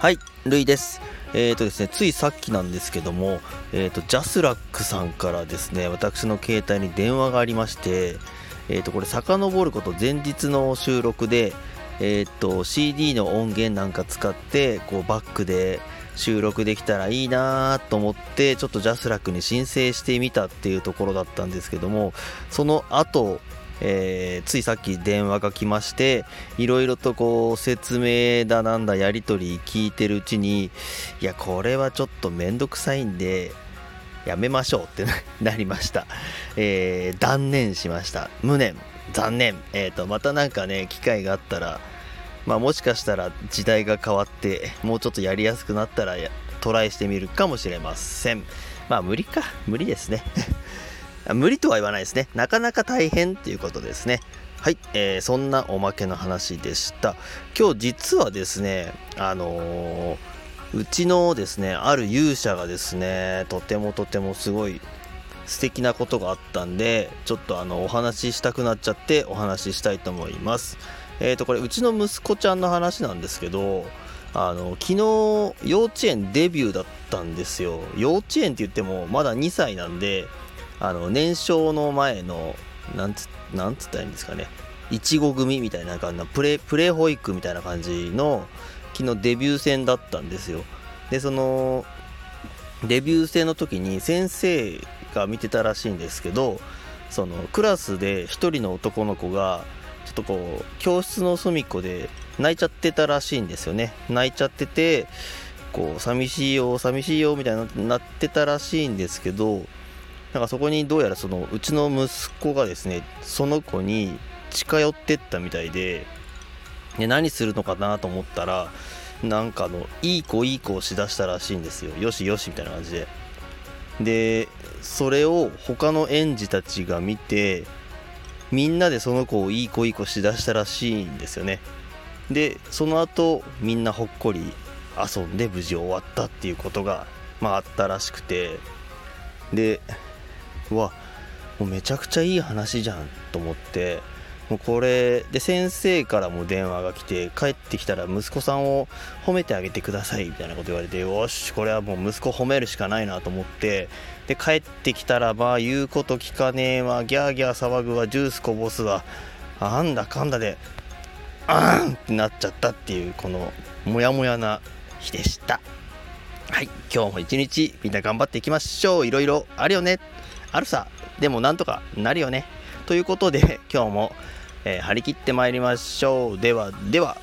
はい、ルイです。えーとですね、ついさっきなんですけども、えーと、 JASRAC さんからですね、私の携帯に電話がありまして、えーと、これ遡ること前日の収録で、えーと、CD の音源なんか使って、こうバックで収録できたらいいなと思って、ちょっと JASRAC に申請してみたっていうところだったんですけども、その後、えーついさっき電話が来ましていろいろとこう説明だなんだやり取り聞いてるうちにいやこれはちょっとめんどくさいんでやめましょうって なりました、えー断念しました。無念。残念。えっ、とまたなんかね機会があったらまあもしかしたら時代が変わってもうちょっとやりやすくなったらトライしてみるかもしれません。まあ無理か。無理ですね。無理とは言わないですね。なかなか大変っていうことですね。はい、えーそんなおまけの話でした。今日実はですね、あのーうちのですね、ある勇者がですね、とてもとてもすごい素敵なことがあったんで、ちょっとあの、お話ししたくなっちゃってお話ししたいと思います。えっ、と、これ、うちの息子ちゃんの話なんですけど、あの、昨日、幼稚園デビューだったんですよ。幼稚園って言っても、まだ2歳なんで、あの年少の前のなんつなんつったらいいんですかね。いちご組みたいな感じのプレプレ保育みたいな感じの昨日デビュー戦だったんですよ。でそのデビュー戦の時に先生が見てたらしいんですけどそのクラスで一人の男の子がちょっとこう教室の隅っこで泣いちゃってたらしいんですよね。泣いちゃっててこう寂しいよ寂しいよみたいになってたらしいんですけどなんかそこにどうやらそのうちの息子がですねその子に近寄ってったみたいでで何するのかなと思ったらなんかのいい子いい子をしだしたらしいんですよ。よしよしみたいな感じで。でそれを他の園児たちが見てみんなでその子をいい子いい子しだしたらしいんですよね。でその後みんなほっこり遊んで無事終わったっていうことがまああったらしくて。でうわもうめちゃくちゃいい話じゃんと思ってもうこれで先生からも電話が来て帰ってきたら息子さんを褒めてあげてくださいみたいなこと言われてよしこれはもう息子褒めるしかないなと思ってで帰ってきたらまあ言うこと聞かねえわギャーギャー騒ぐわジュースこぼすわあんだかんだであーんってなっちゃったっていうこのモヤモヤな日でした。はい今日も一日みんな頑張っていきましょう。いろいろあるよね。あるさでもなんとかなるよね。ということで今日も、えー張り切ってまいりましょう。ではでは